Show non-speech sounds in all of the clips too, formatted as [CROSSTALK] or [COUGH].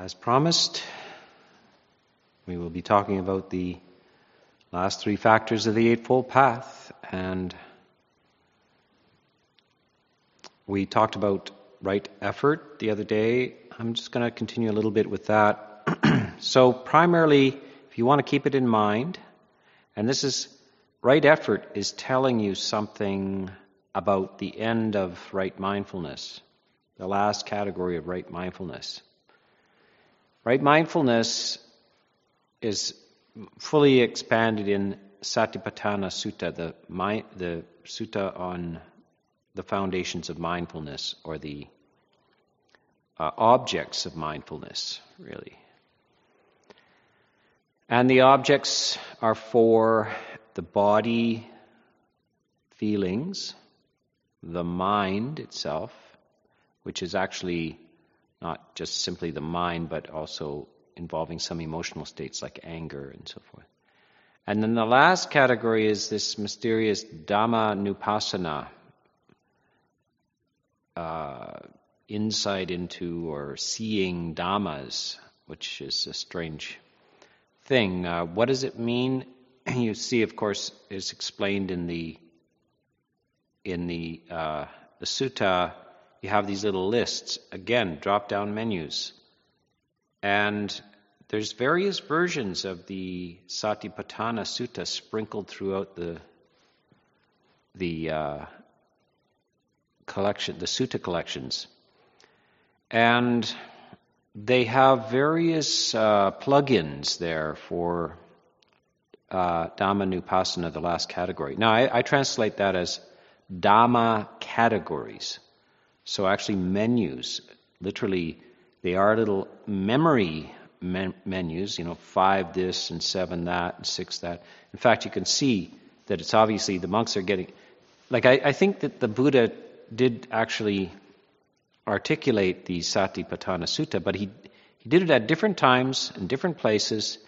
As promised, we will be talking about the last three factors of the Eightfold Path. And we talked about right effort the other day. I'm just going to continue a little bit with that. [CLEARS THROAT] so, primarily, if you want to keep it in mind, and this is right effort is telling you something about the end of right mindfulness, the last category of right mindfulness. Right mindfulness is fully expanded in Satipatthana Sutta, the, the sutta on the foundations of mindfulness or the uh, objects of mindfulness, really. And the objects are for the body, feelings, the mind itself, which is actually not just simply the mind, but also involving some emotional states like anger and so forth. And then the last category is this mysterious Dhamma Nupassana, uh, insight into or seeing Dhammas, which is a strange thing. Uh, what does it mean? [CLEARS THROAT] You see, of course, is explained in the in the uh, the sutta you have these little lists, again, drop down menus. And there's various versions of the Satipatthana Sutta sprinkled throughout the the uh, collection, the sutta collections, and they have various uh, plugins there for uh, Dhamma Nupassana, the last category. Now, I, I translate that as Dhamma categories. So actually, menus, literally, they are little memory men- menus, you know, five this and seven that and six that. In fact, you can see that it's obviously the monks are getting. Like, I, I think that the Buddha did actually articulate the Satipatthana Sutta, but he, he did it at different times and different places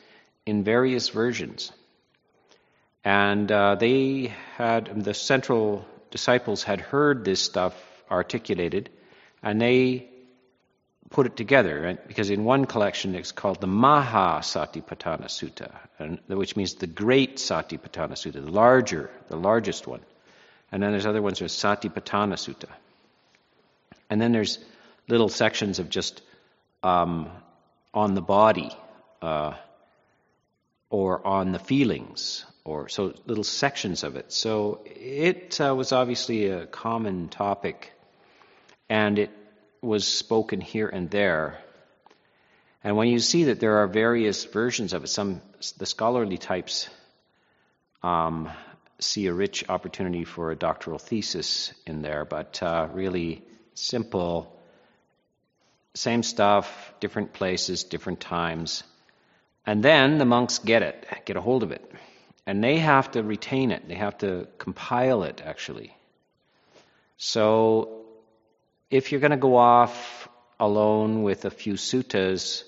in various versions. And uh, they had, the central disciples had heard this stuff articulated, and they put it together. Right? Because in one collection it's called the Maha Satipatthana Sutta, which means the great Satipatthana Sutta, the larger, the largest one. And then there's other ones, there's Satipatthana Sutta. And then there's little sections of just um, on the body uh, or on the feelings or so little sections of it. So it uh, was obviously a common topic and it was spoken here and there. And when you see that there are various versions of it, some the scholarly types um, see a rich opportunity for a doctoral thesis in there, but uh, really simple, same stuff, different places, different times. And then the monks get it, get a hold of it. And they have to retain it, they have to compile it, actually. So if you're going to go off alone with a few suttas,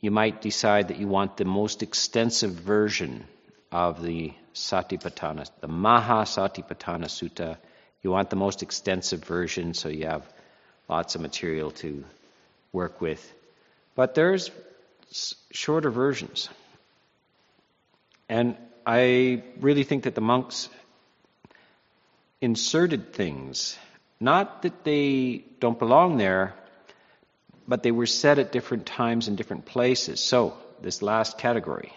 you might decide that you want the most extensive version of the Satipatthana, the Maha Satipatthana Sutta. You want the most extensive version so you have lots of material to work with. But there's shorter versions. And I really think that the monks inserted things not that they don't belong there, but they were set at different times and different places. So, this last category.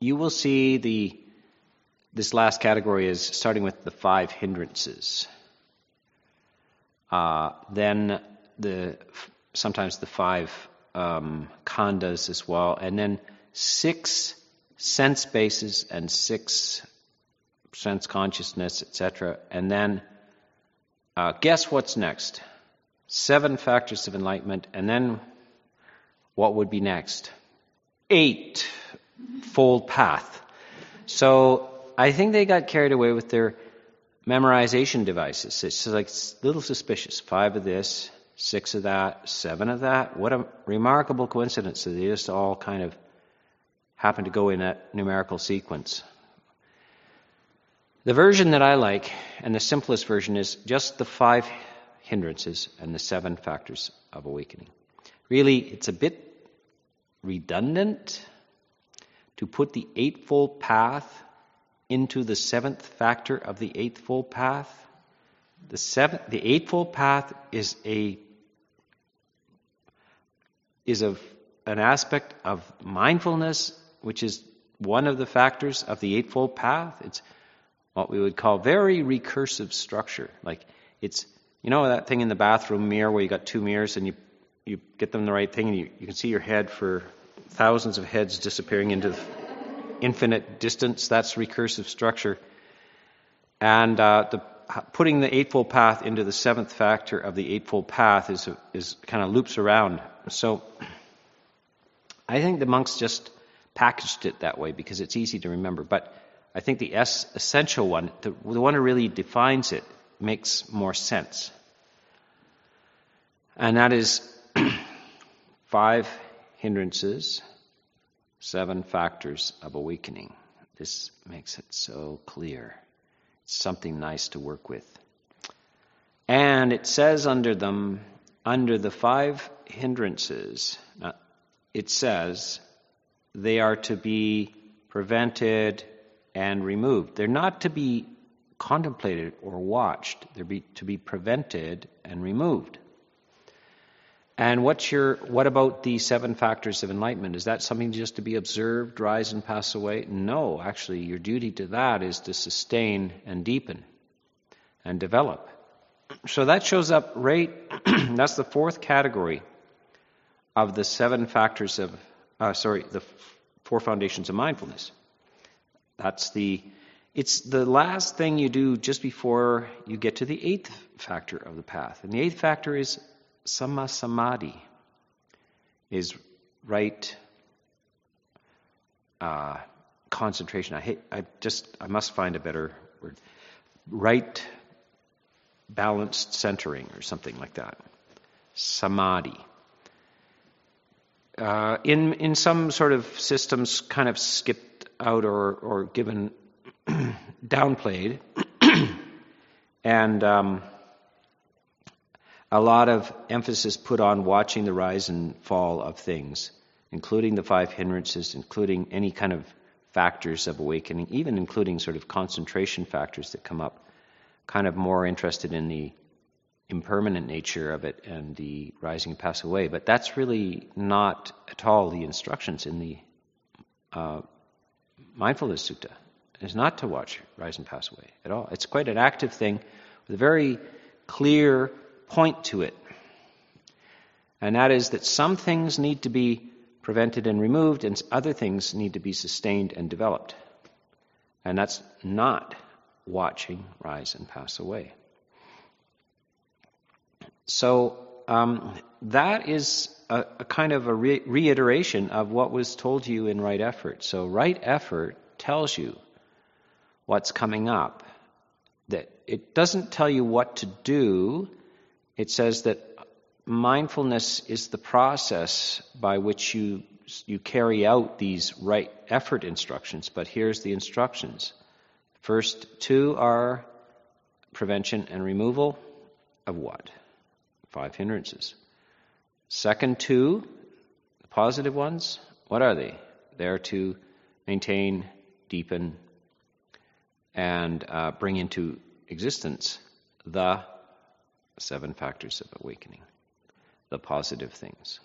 You will see the this last category is starting with the five hindrances. Uh, then the sometimes the five um, khandhas as well, and then six sense bases and six sense consciousness, etc. And then uh, guess what's next? Seven factors of enlightenment, and then what would be next? Eight fold path. So I think they got carried away with their memorization devices. It's like a little suspicious. Five of this, six of that, seven of that. What a remarkable coincidence that they just all kind of happen to go in that numerical sequence. The version that I like, and the simplest version, is just the five hindrances and the seven factors of awakening. Really, it's a bit redundant to put the Eightfold Path into the seventh factor of the Eightfold Path. The, seventh, the Eightfold Path is a is a, an aspect of mindfulness, which is one of the factors of the Eightfold Path. It's what we would call very recursive structure. Like it's, you know, that thing in the bathroom mirror where you got two mirrors and you, you get them the right thing and you, you can see your head for thousands of heads disappearing into infinite distance. That's recursive structure. And uh, the, putting the Eightfold Path into the seventh factor of the Eightfold Path is, is kind of loops around. So I think the monks just packaged it that way because it's easy to remember. But I think the es- essential one, the, the one who really defines it, makes more sense. And that is [CLEARS THROAT] five hindrances, seven factors of awakening. This makes it so clear. It's something nice to work with. And it says under them, under the five hindrances, uh, it says they are to be prevented and removed. They're not to be contemplated or watched, they're be, to be prevented and removed. And what's your what about the seven factors of enlightenment? Is that something just to be observed, rise and pass away? No, actually your duty to that is to sustain and deepen and develop. So that shows up right [CLEARS THROAT] that's the fourth category of the seven factors of uh, sorry, the four foundations of mindfulness. That's the it's the last thing you do just before you get to the eighth factor of the path. And the eighth factor is samma samadhi, is right uh, concentration. I hate, I just, I must find a better word. Right balanced centering or something like that. Samadhi. Uh, in in some sort of systems, kind of skipped out or or given [CLEARS THROAT] downplayed, [CLEARS THROAT] and um, a lot of emphasis put on watching the rise and fall of things, including the five hindrances, including any kind of factors of awakening, even including sort of concentration factors that come up. Kind of more interested in the impermanent nature of it and the rising and pass away. But that's really not at all the instructions in the uh, mindfulness sutta. is not to watch rise and pass away at all. It's quite an active thing with a very clear point to it. And that is that some things need to be prevented and removed, and other things need to be sustained and developed. And that's not watching rise and pass away. So um, that is a, a, kind of a re- reiteration of what was told to you in right effort. So right effort tells you what's coming up. That it doesn't tell you what to do. It says that mindfulness is the process by which you you carry out these right effort instructions. But here's the instructions. First two are prevention and removal of what? Five hindrances. Second two, the positive ones, what are they? They're to maintain, deepen, and uh, bring into existence the seven factors of awakening, the positive things.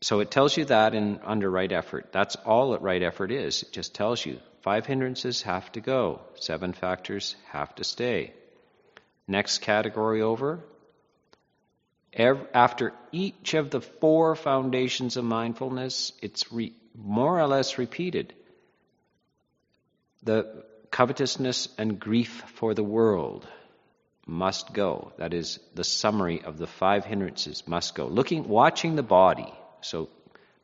So it tells you that in under right effort. That's all that right effort is. It just tells you five hindrances have to go, seven factors have to stay. Next category over, after each of the four foundations of mindfulness, it's re, more or less repeated. The covetousness and grief for the world must go. That is the summary of the five hindrances must go. Looking, watching the body. So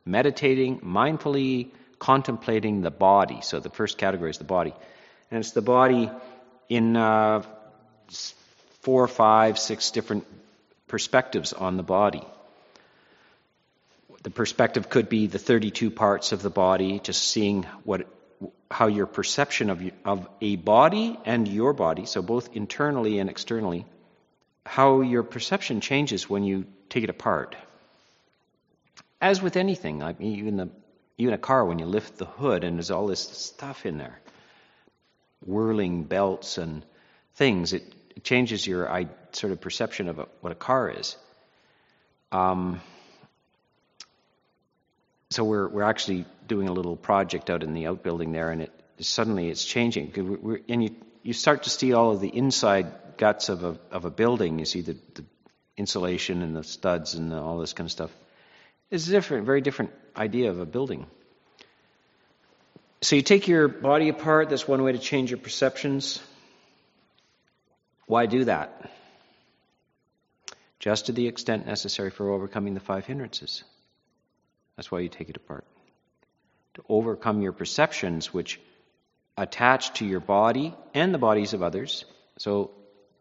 meditating, mindfully contemplating the body. So the first category is the body. And it's the body in uh, four, five, six different perspectives on the body. The perspective could be the 32 parts of the body, just seeing what, how your perception of, of a body and your body, so both internally and externally, how your perception changes when you take it apart. As with anything, I mean, even, the, even a car, when you lift the hood and there's all this stuff in there, whirling belts and things, it, changes your sort of perception of what a car is. Um, so we're we're actually doing a little project out in the outbuilding there, and it suddenly it's changing. We're, and you you start to see all of the inside guts of a of a building. You see the, the insulation and the studs and the, all this kind of stuff. It's a different, very different idea of a building. So you take your body apart. That's one way to change your perceptions. Why do that? Just to the extent necessary for overcoming the five hindrances. That's why you take it apart. To overcome your perceptions, which attach to your body and the bodies of others. So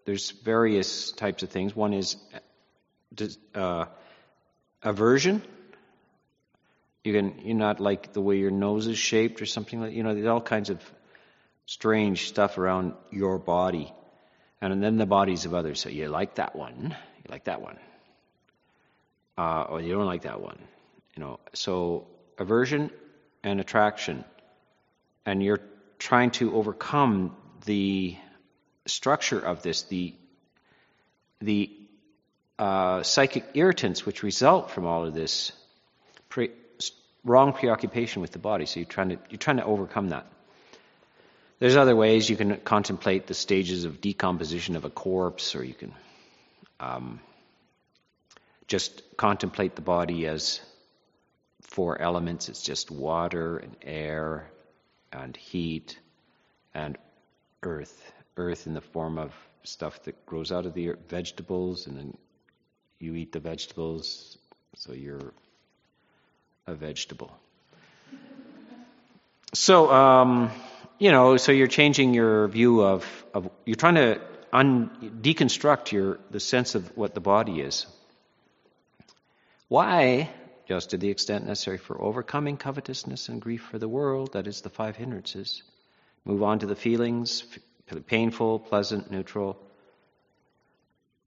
there's various types of things. One is uh, aversion. You can you not like the way your nose is shaped or something like you know. There's all kinds of strange stuff around your body, and then the bodies of others. So you like that one, you like that one, uh, or you don't like that one. You know, so aversion and attraction, and you're trying to overcome the structure of this, the the uh, psychic irritants which result from all of this pre- wrong preoccupation with the body. So you're trying to you're trying to overcome that. There's other ways you can contemplate the stages of decomposition of a corpse, or you can um, just contemplate the body as four elements. It's just water and air and heat and earth. Earth in the form of stuff that grows out of the earth, vegetables, and then you eat the vegetables, so you're a vegetable. So, um, you know, so you're changing your view of, of you're trying to un, deconstruct your the sense of what the body is. Why just to the extent necessary for overcoming covetousness and grief for the world, that is the five hindrances. Move on to the feelings painful, pleasant, neutral.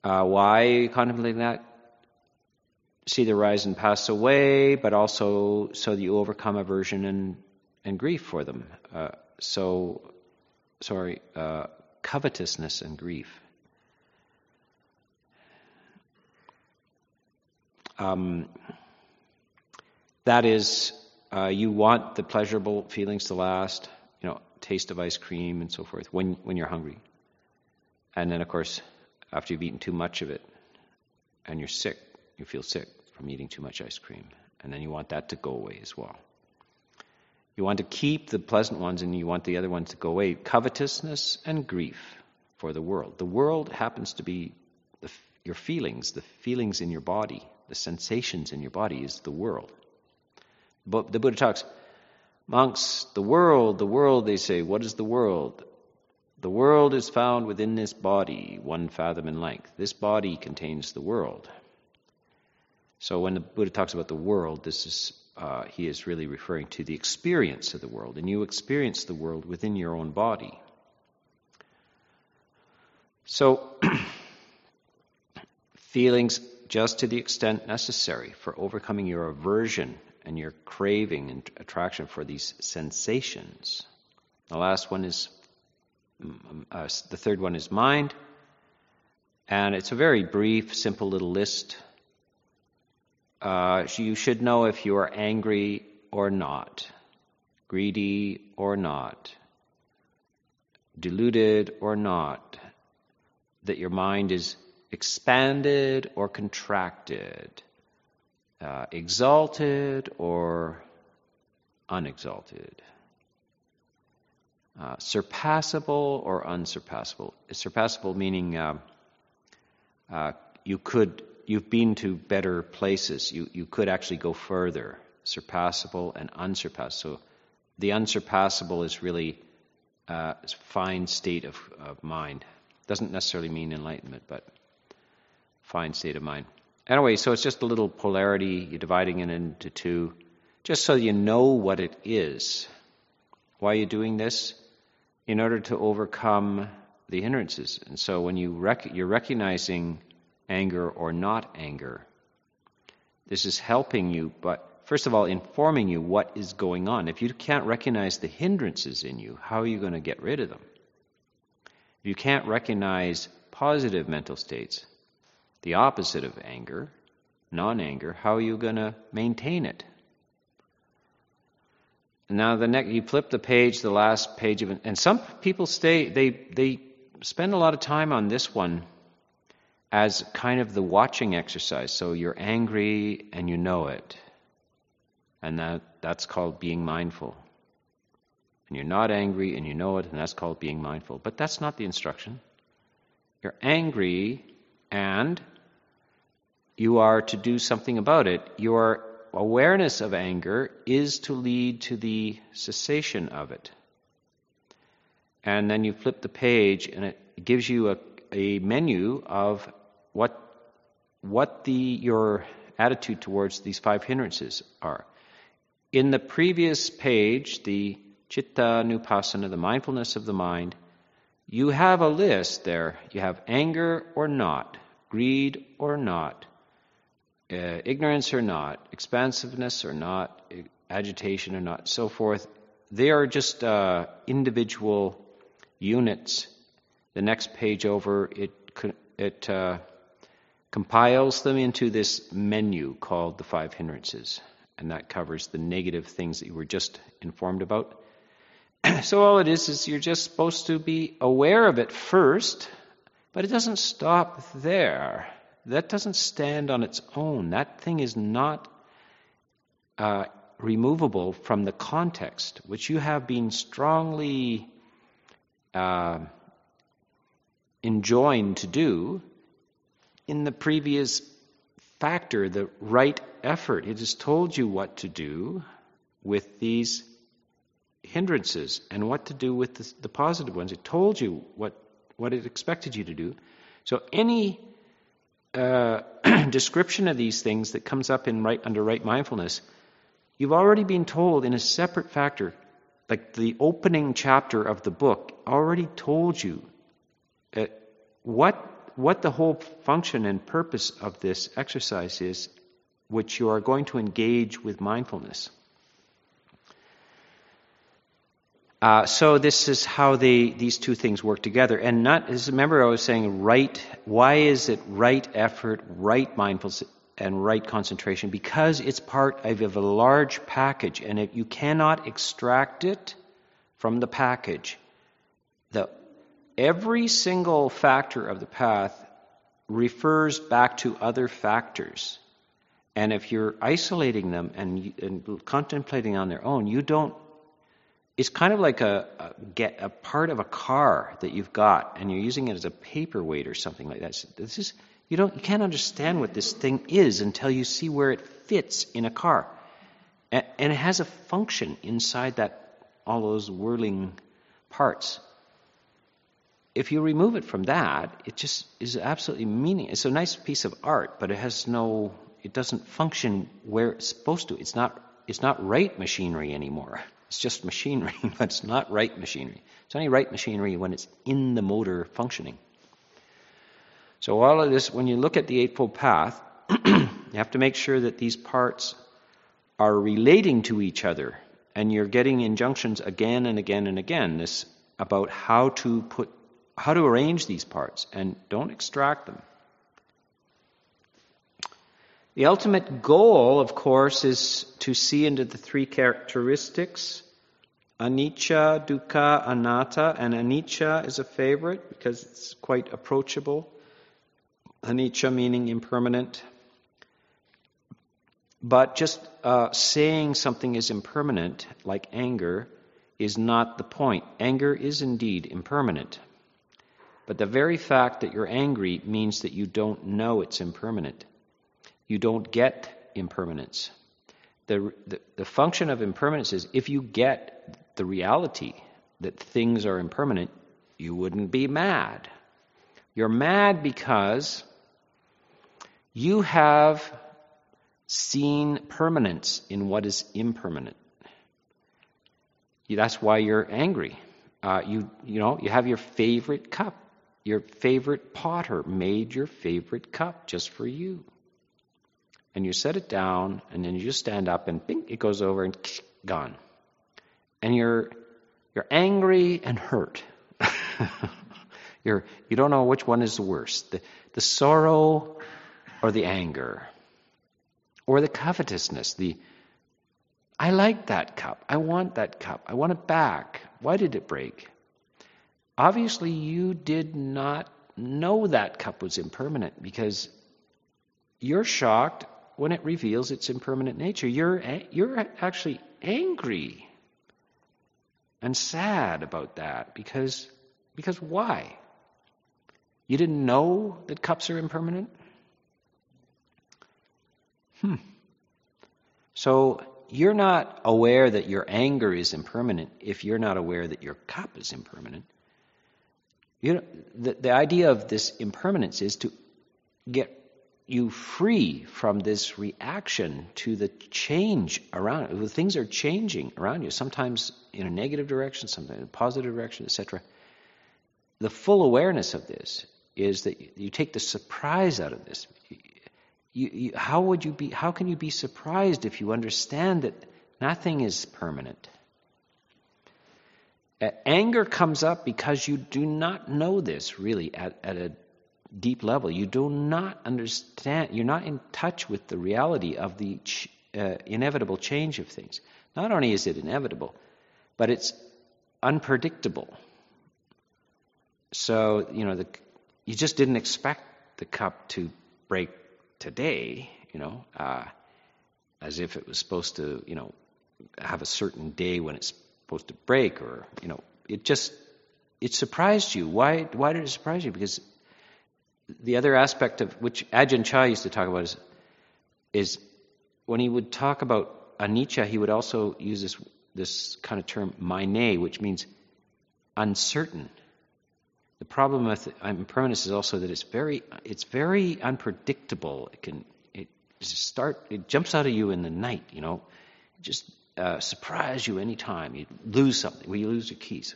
Uh, why contemplating that? See the rise and pass away, but also so that you overcome aversion and, and grief for them. Uh, so, sorry, uh, covetousness and grief. Um, that is, uh, you want the pleasurable feelings to last, you know, taste of ice cream and so forth when, when you're hungry. And then, of course, after you've eaten too much of it and you're sick, you feel sick from eating too much ice cream. And then you want that to go away as well. You want to keep the pleasant ones and you want the other ones to go away. Covetousness and grief for the world. The world happens to be the, your feelings, the feelings in your body, the sensations in your body is the world. But the Buddha talks, monks, the world, the world, they say, what is the world? The world is found within this body, one fathom in length. This body contains the world. So when the Buddha talks about the world, this is uh, he is really referring to the experience of the world, and you experience the world within your own body. So, [CLEARS THROAT] feelings just to the extent necessary for overcoming your aversion and your craving and attraction for these sensations. The last one is, mm, uh, the third one is mind. And it's a very brief, simple little list. Uh, you should know if you are angry or not, greedy or not, deluded or not, that your mind is expanded or contracted uh, exalted or unexalted, uh, surpassable or unsurpassable. Surpassable meaning uh, uh, you could you've been to better places. You you could actually go further. Surpassable and unsurpassable. So the unsurpassable is really a uh, fine state of, of mind. Doesn't necessarily mean enlightenment, but fine state of mind. Anyway, so it's just a little polarity, you're dividing it into two, just so you know what it is. Why are you doing this? In order to overcome the hindrances. And so when you rec- you're recognizing anger or not anger. This is helping you, but first of all, informing you what is going on. If you can't recognize the hindrances in you, how are you going to get rid of them? If you can't recognize positive mental states, the opposite of anger, non anger, how are you going to maintain it? Now the next, you flip the page, the last page of and some people stay. They they spend a lot of time on this one as kind of the watching exercise. So you're angry and you know it, and that that's called being mindful. And you're not angry and you know it, and that's called being mindful. But that's not the instruction. You're angry and you are to do something about it. Your awareness of anger is to lead to the cessation of it. And then you flip the page and it gives you a, a menu of what, what the, your attitude towards these five hindrances are. In the previous page, the Chitta Nupassana, the mindfulness of the mind, you have a list there. You have anger or not, greed or not, uh, ignorance or not, expansiveness or not, agitation or not, so forth. They are just uh, individual units. The next page over, it it uh, compiles them into this menu called the five hindrances, and that covers the negative things that you were just informed about. [CLEARS THROAT] so all it is is you're just supposed to be aware of it first, but it doesn't stop there that doesn't stand on its own. That thing is not uh, removable from the context, which you have been strongly uh, enjoined to do in the previous factor, the right effort. It has told you what to do with these hindrances and what to do with the, the positive ones. It told you what, what it expected you to do. So any uh, [CLEARS THROAT] description of these things that comes up in right under right mindfulness, you've already been told in a separate factor, like the opening chapter of the book, already told you uh, what what the whole function and purpose of this exercise is, which you are going to engage with mindfulness. Uh, so this is how they, these two things work together. And not, as remember I was saying right, why is it right effort, right mindfulness, and right concentration? Because it's part of a large package, and you cannot extract it from the package. The, every single factor of the path refers back to other factors. And if you're isolating them and, and contemplating on their own, you don't it's kind of like a, a, get a part of a car that you've got and you're using it as a paperweight or something like that. This is you don't you can't understand what this thing is until you see where it fits in a car, and, and it has a function inside that all those whirling parts. If you remove it from that, it just is absolutely meaningless. It's a nice piece of art, but it has no. It doesn't function where it's supposed to. It's not. It's not right machinery anymore. It's just machinery, [LAUGHS] but it's not right machinery. It's only right machinery when it's in the motor functioning. So, all of this, when you look at the Eightfold Path, [CLEARS THROAT] you have to make sure that these parts are relating to each other and you're getting injunctions again and again and again this about how to put how to arrange these parts and don't extract them the ultimate goal, of course, is to see into the three characteristics anicca, dukkha, anatta, and anicca is a favorite because it's quite approachable. Anicca meaning impermanent. But just uh, saying something is impermanent, like anger, is not the point. Anger is indeed impermanent. But the very fact that you're angry means that you don't know it's impermanent you don't get impermanence. The, the, the, function of impermanence is if you get the reality that things are impermanent, you wouldn't be mad. You're mad because you have seen permanence in what is impermanent. That's why you're angry. Uh, you, you know, you have your favorite cup your favorite potter made your favorite cup just for you. And you set it down, and then you just stand up, and bing, it goes over and gone. And you're you're angry and hurt. [LAUGHS] you're you don't know which one is the worst, the, the sorrow or the anger, or the covetousness. The I like that cup. I want that cup. I want it back. Why did it break? Obviously, you did not know that cup was impermanent because you're shocked when it reveals its impermanent nature. You're, you're actually angry and sad about that because, because why? You didn't know that cups are impermanent? Hmm. So you're not aware that your anger is impermanent if you're not aware that your cup is impermanent. You know, the, the idea of this impermanence is to get you free from this reaction to the change around you. Things are changing around you, sometimes in a negative direction, sometimes in a positive direction, etc. The full awareness of this is that you take the surprise out of this. You, you, how would you be? How can you be surprised if you understand that nothing is permanent? Anger comes up because you do not know this really at, at a deep level. You do not understand, you're not in touch with the reality of the ch- uh, inevitable change of things. Not only is it inevitable, but it's unpredictable. So, you know, the, you just didn't expect the cup to break today, you know, uh, as if it was supposed to, you know, have a certain day when it's supposed to break, or you know, it just it surprised you. Why? Why did it surprise you? Because the other aspect of which Ajahn Chah used to talk about is is when he would talk about anicca, he would also use this this kind of term "mine," which means uncertain. The problem with impermanence is also that it's very it's very unpredictable. It can it start it jumps out of you in the night. You know, just uh, surprise you anytime. You lose something. Well, you lose your keys.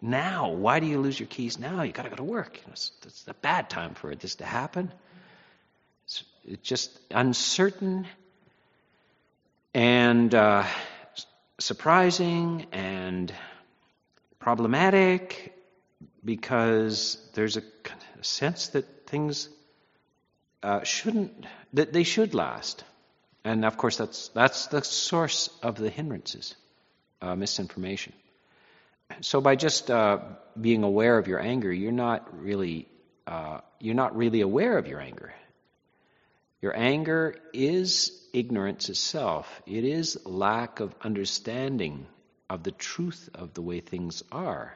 Now, why do you lose your keys now? You got to go to work. It's, a bad time for this to happen. It's, it's just uncertain and uh, surprising and problematic because there's a, a sense that things uh, shouldn't, that they should last. And of course, that's, that's the source of the hindrances, uh, misinformation. So by just uh, being aware of your anger, you're not really uh, you're not really aware of your anger. Your anger is ignorance itself. It is lack of understanding of the truth of the way things are.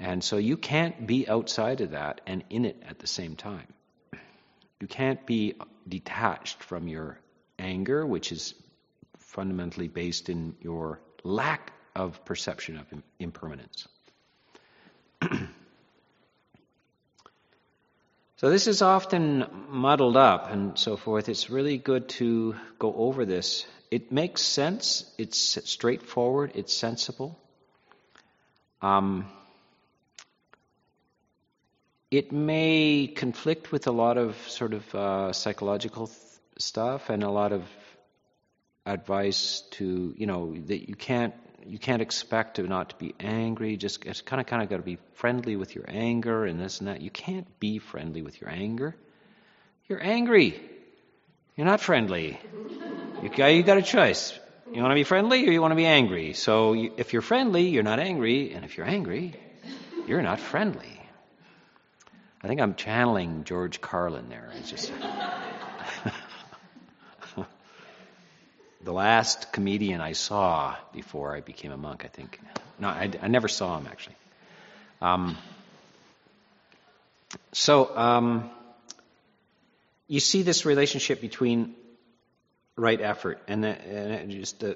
And so you can't be outside of that and in it at the same time. You can't be detached from your anger, which is fundamentally based in your lack of perception of impermanence. [CLEARS THROAT] so, this is often muddled up and so forth. It's really good to go over this. It makes sense, it's straightforward, it's sensible. Um, it may conflict with a lot of sort of uh, psychological th- stuff and a lot of advice to you know that you can't you can't expect to not to be angry. Just it's kind of kind of got to be friendly with your anger and this and that. You can't be friendly with your anger. You're angry. You're not friendly. You got you got a choice. You want to be friendly or you want to be angry. So you, if you're friendly, you're not angry, and if you're angry, you're not friendly. I think I'm channeling George Carlin there. It's just [LAUGHS] the last comedian I saw before I became a monk. I think no, I, I never saw him actually. Um, so um, you see this relationship between right effort and, and just uh,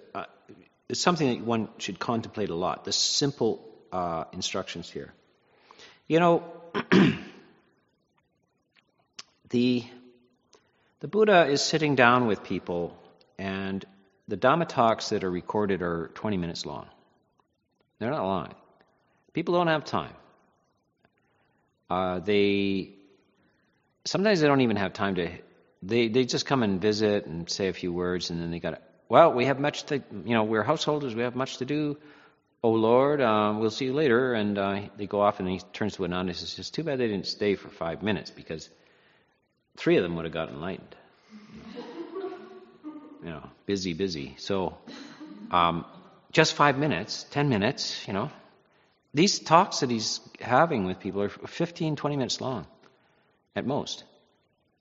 it's something that one should contemplate a lot. The simple uh, instructions here. You know. [CLEARS THROAT] The, the Buddha is sitting down with people, and the Dhamma talks that are recorded are 20 minutes long. They're not long. People don't have time. uh, they sometimes they don't even have time to. They they just come and visit and say a few words, and then they got. Well, we have much to. You know, we're householders. We have much to do. Oh Lord, uh, we'll see you later. And uh, they go off, and he turns to a nun and says, "It's too bad they didn't stay for five minutes because three of them would have gotten enlightened." [LAUGHS] you know, busy, busy. So, um, just five minutes, ten minutes, you know. These talks that he's having with people are 15, 20 minutes long at most.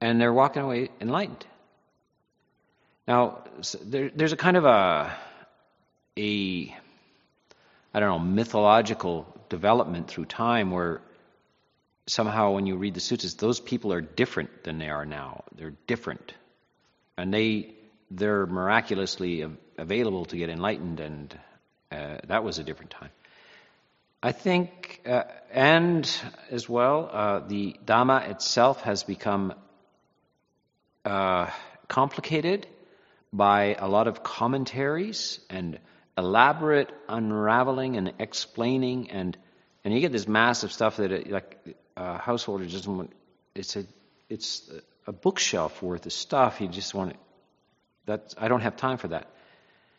And they're walking away enlightened. Now, there, there's a kind of a, a, I don't know, mythological development through time where somehow when you read the sutras, those people are different than they are now. They're different. And they, they're miraculously available to get enlightened, and uh, that was a different time. I think, uh, and as well, uh, the Dhamma itself has become uh, complicated by a lot of commentaries and elaborate unraveling and explaining, and and you get this massive stuff that it, like a householder just want. It's a it's a bookshelf worth of stuff. He just want that. I don't have time for that.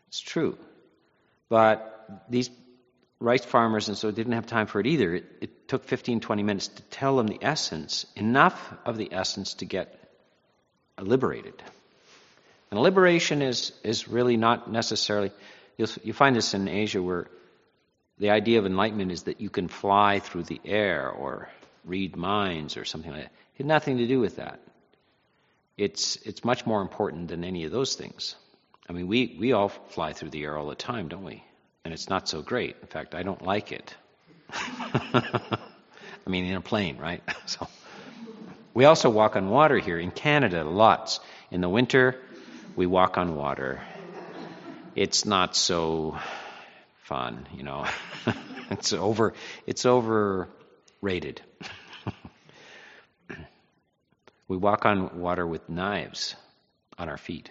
It's true, but these rice farmers and so didn't have time for it either. It, it, took 15, 20 minutes to tell them the essence, enough of the essence to get liberated. And liberation is, is really not necessarily, you'll, you find this in Asia where the idea of enlightenment is that you can fly through the air or read minds or something like that. It had nothing to do with that. It's, it's much more important than any of those things. I mean, we, we all fly through the air all the time, don't we? and it's not so great. In fact, I don't like it. [LAUGHS] I mean, in a plane, right? [LAUGHS] so we also walk on water here in Canada, lots. In the winter, we walk on water. It's not so fun, you know. [LAUGHS] it's over. It's overrated. We walk on water with knives on our feet.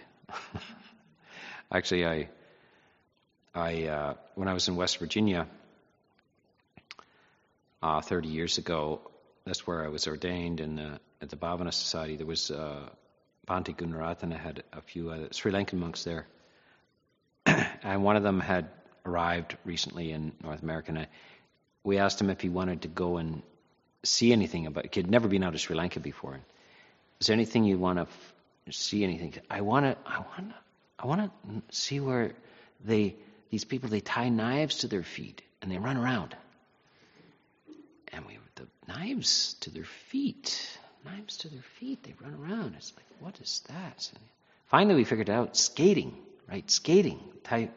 [LAUGHS] Actually, I I, uh, when I was in West Virginia uh, 30 years ago, that's where I was ordained in the, at the Bhavana Society. There was uh, Bhante Gunaratana had a few uh, Sri Lankan monks there, [CLEARS THROAT] and one of them had arrived recently in North America. And I, we asked him if he wanted to go and see anything about. He had never been out of Sri Lanka before. Is there anything you want to f- see? Anything? I want to. I want. I want to see where they these people, they tie knives to their feet and they run around. And we, the knives to their feet, knives to their feet, they run around. It's like, what is that? And finally, we figured out skating, right? Skating.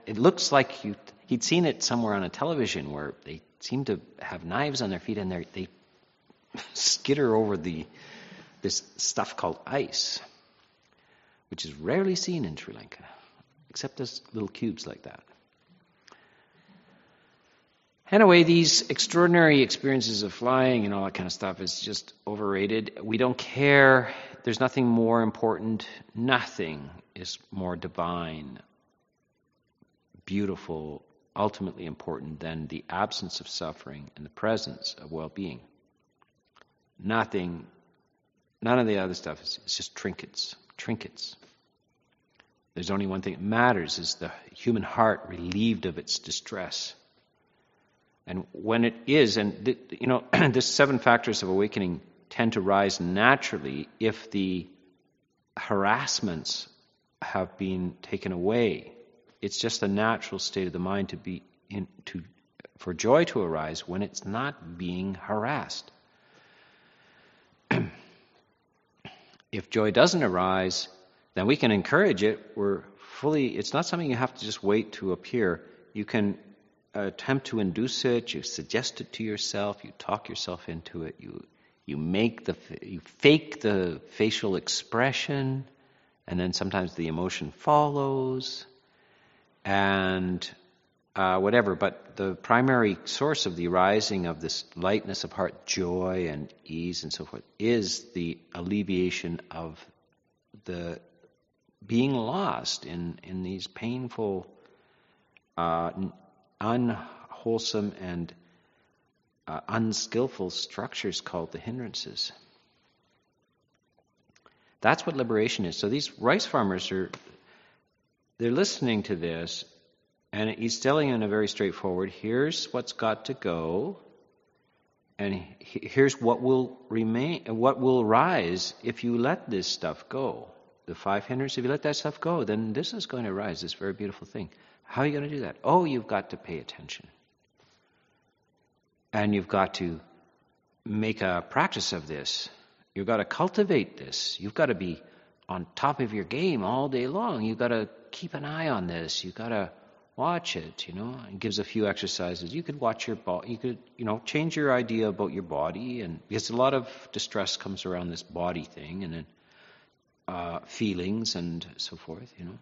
It looks like you, he'd seen it somewhere on a television where they seem to have knives on their feet and they [LAUGHS] skitter over the this stuff called ice, which is rarely seen in Sri Lanka, except as little cubes like that. Anyway, these extraordinary experiences of flying and all that kind of stuff is just overrated. We don't care. There's nothing more important. Nothing is more divine, beautiful, ultimately important than the absence of suffering and the presence of well being. Nothing, none of the other stuff is it's just trinkets. Trinkets. There's only one thing that matters is the human heart relieved of its distress and when it is, and you know, [CLEARS THROAT] the seven factors of awakening tend to rise naturally if the harassments have been taken away. It's just a natural state of the mind to be in, to for joy to arise when it's not being harassed. [CLEARS THROAT] if joy doesn't arise, then we can encourage it. We're fully. It's not something you have to just wait to appear. You can attempt to induce it, you suggest it to yourself, you talk yourself into it, you you make the you fake the facial expression, and then sometimes the emotion follows, and uh, whatever. But the primary source of the arising of this lightness of heart, joy and ease and so forth, is the alleviation of the being lost in in these painful uh, unwholesome and uh, unskillful structures called the hindrances. That's what liberation is. So these rice farmers are they're listening to this and he's telling in a very straightforward here's what's got to go and here's what will remain what will rise if you let this stuff go the five hindrances if you let that stuff go then this is going to rise this very beautiful thing how are you going to do that oh you've got to pay attention and you've got to make a practice of this You've got to cultivate this. You've got to be on top of your game all day long. You've got to keep an eye on this. You've got to watch it, you know. It gives a few exercises. You could watch your body. You could, you know, change your idea about your body, and because a lot of distress comes around this body thing, and then uh, feelings and so forth, you know.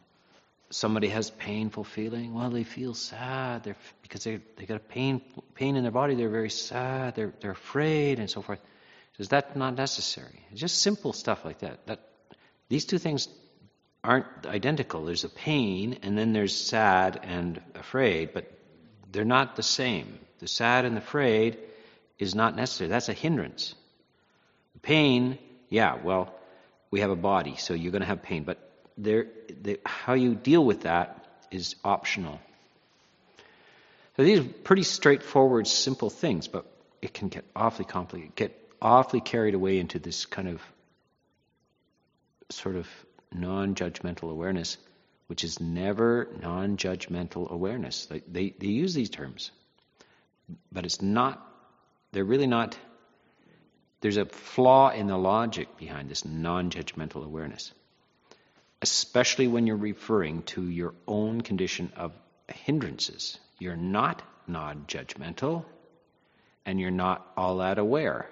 Somebody has painful feeling. Well, they feel sad. They're because they they got a pain pain in their body. They're very sad. They're they're afraid and so forth. Is that not necessary? It's Just simple stuff like that. That these two things aren't identical. There's a pain, and then there's sad and afraid, but they're not the same. The sad and the afraid is not necessary. That's a hindrance. Pain, yeah, well, we have a body, so you're going to have pain, but there, the, how you deal with that is optional. So these are pretty straightforward, simple things, but it can get awfully complicated, get awfully carried away into this kind of sort of non judgmental awareness, which is never non judgmental awareness. They, they, they, use these terms, but it's not, they're really not, there's a flaw in the logic behind this non judgmental awareness, especially when you're referring to your own condition of hindrances. You're not non judgmental, and you're not all that aware.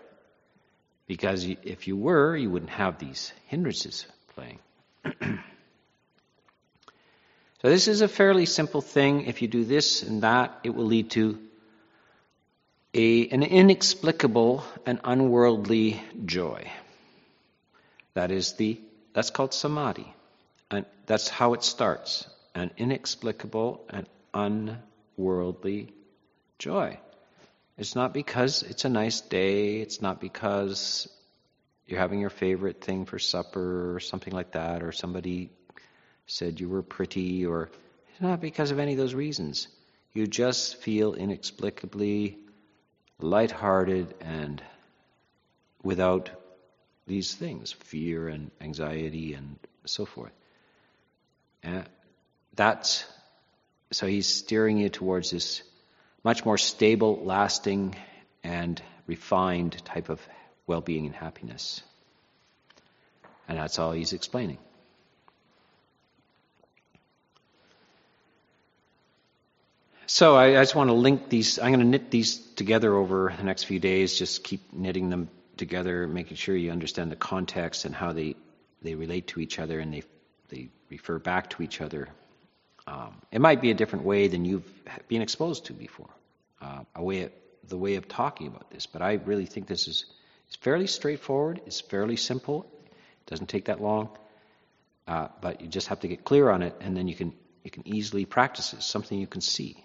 Because if you were, you wouldn't have these hindrances playing. [CLEARS THROAT] so this is a fairly simple thing. If you do this and that, it will lead to a, an inexplicable and unworldly joy. That is the that's called samadhi. And that's how it starts. An inexplicable and unworldly joy. It's not because it's a nice day. It's not because you're having your favorite thing for supper or something like that, or somebody said you were pretty, or it's not because of any of those reasons. You just feel inexplicably lighthearted and without these things fear and anxiety and so forth. And that's so he's steering you towards this much more stable, lasting, and refined type of well being and happiness. And that's all he's explaining. So I, I, just want to link these. I'm going to knit these together over the next few days. Just keep knitting them together, making sure you understand the context and how they they relate to each other and they they refer back to each other. Um, it might be a different way than you've been exposed to before uh, a way of, the way of talking about this. But I really think this is it's fairly straightforward. It's fairly simple. It doesn't take that long. Uh, but you just have to get clear on it, and then you can you can easily practice it. Something you can see.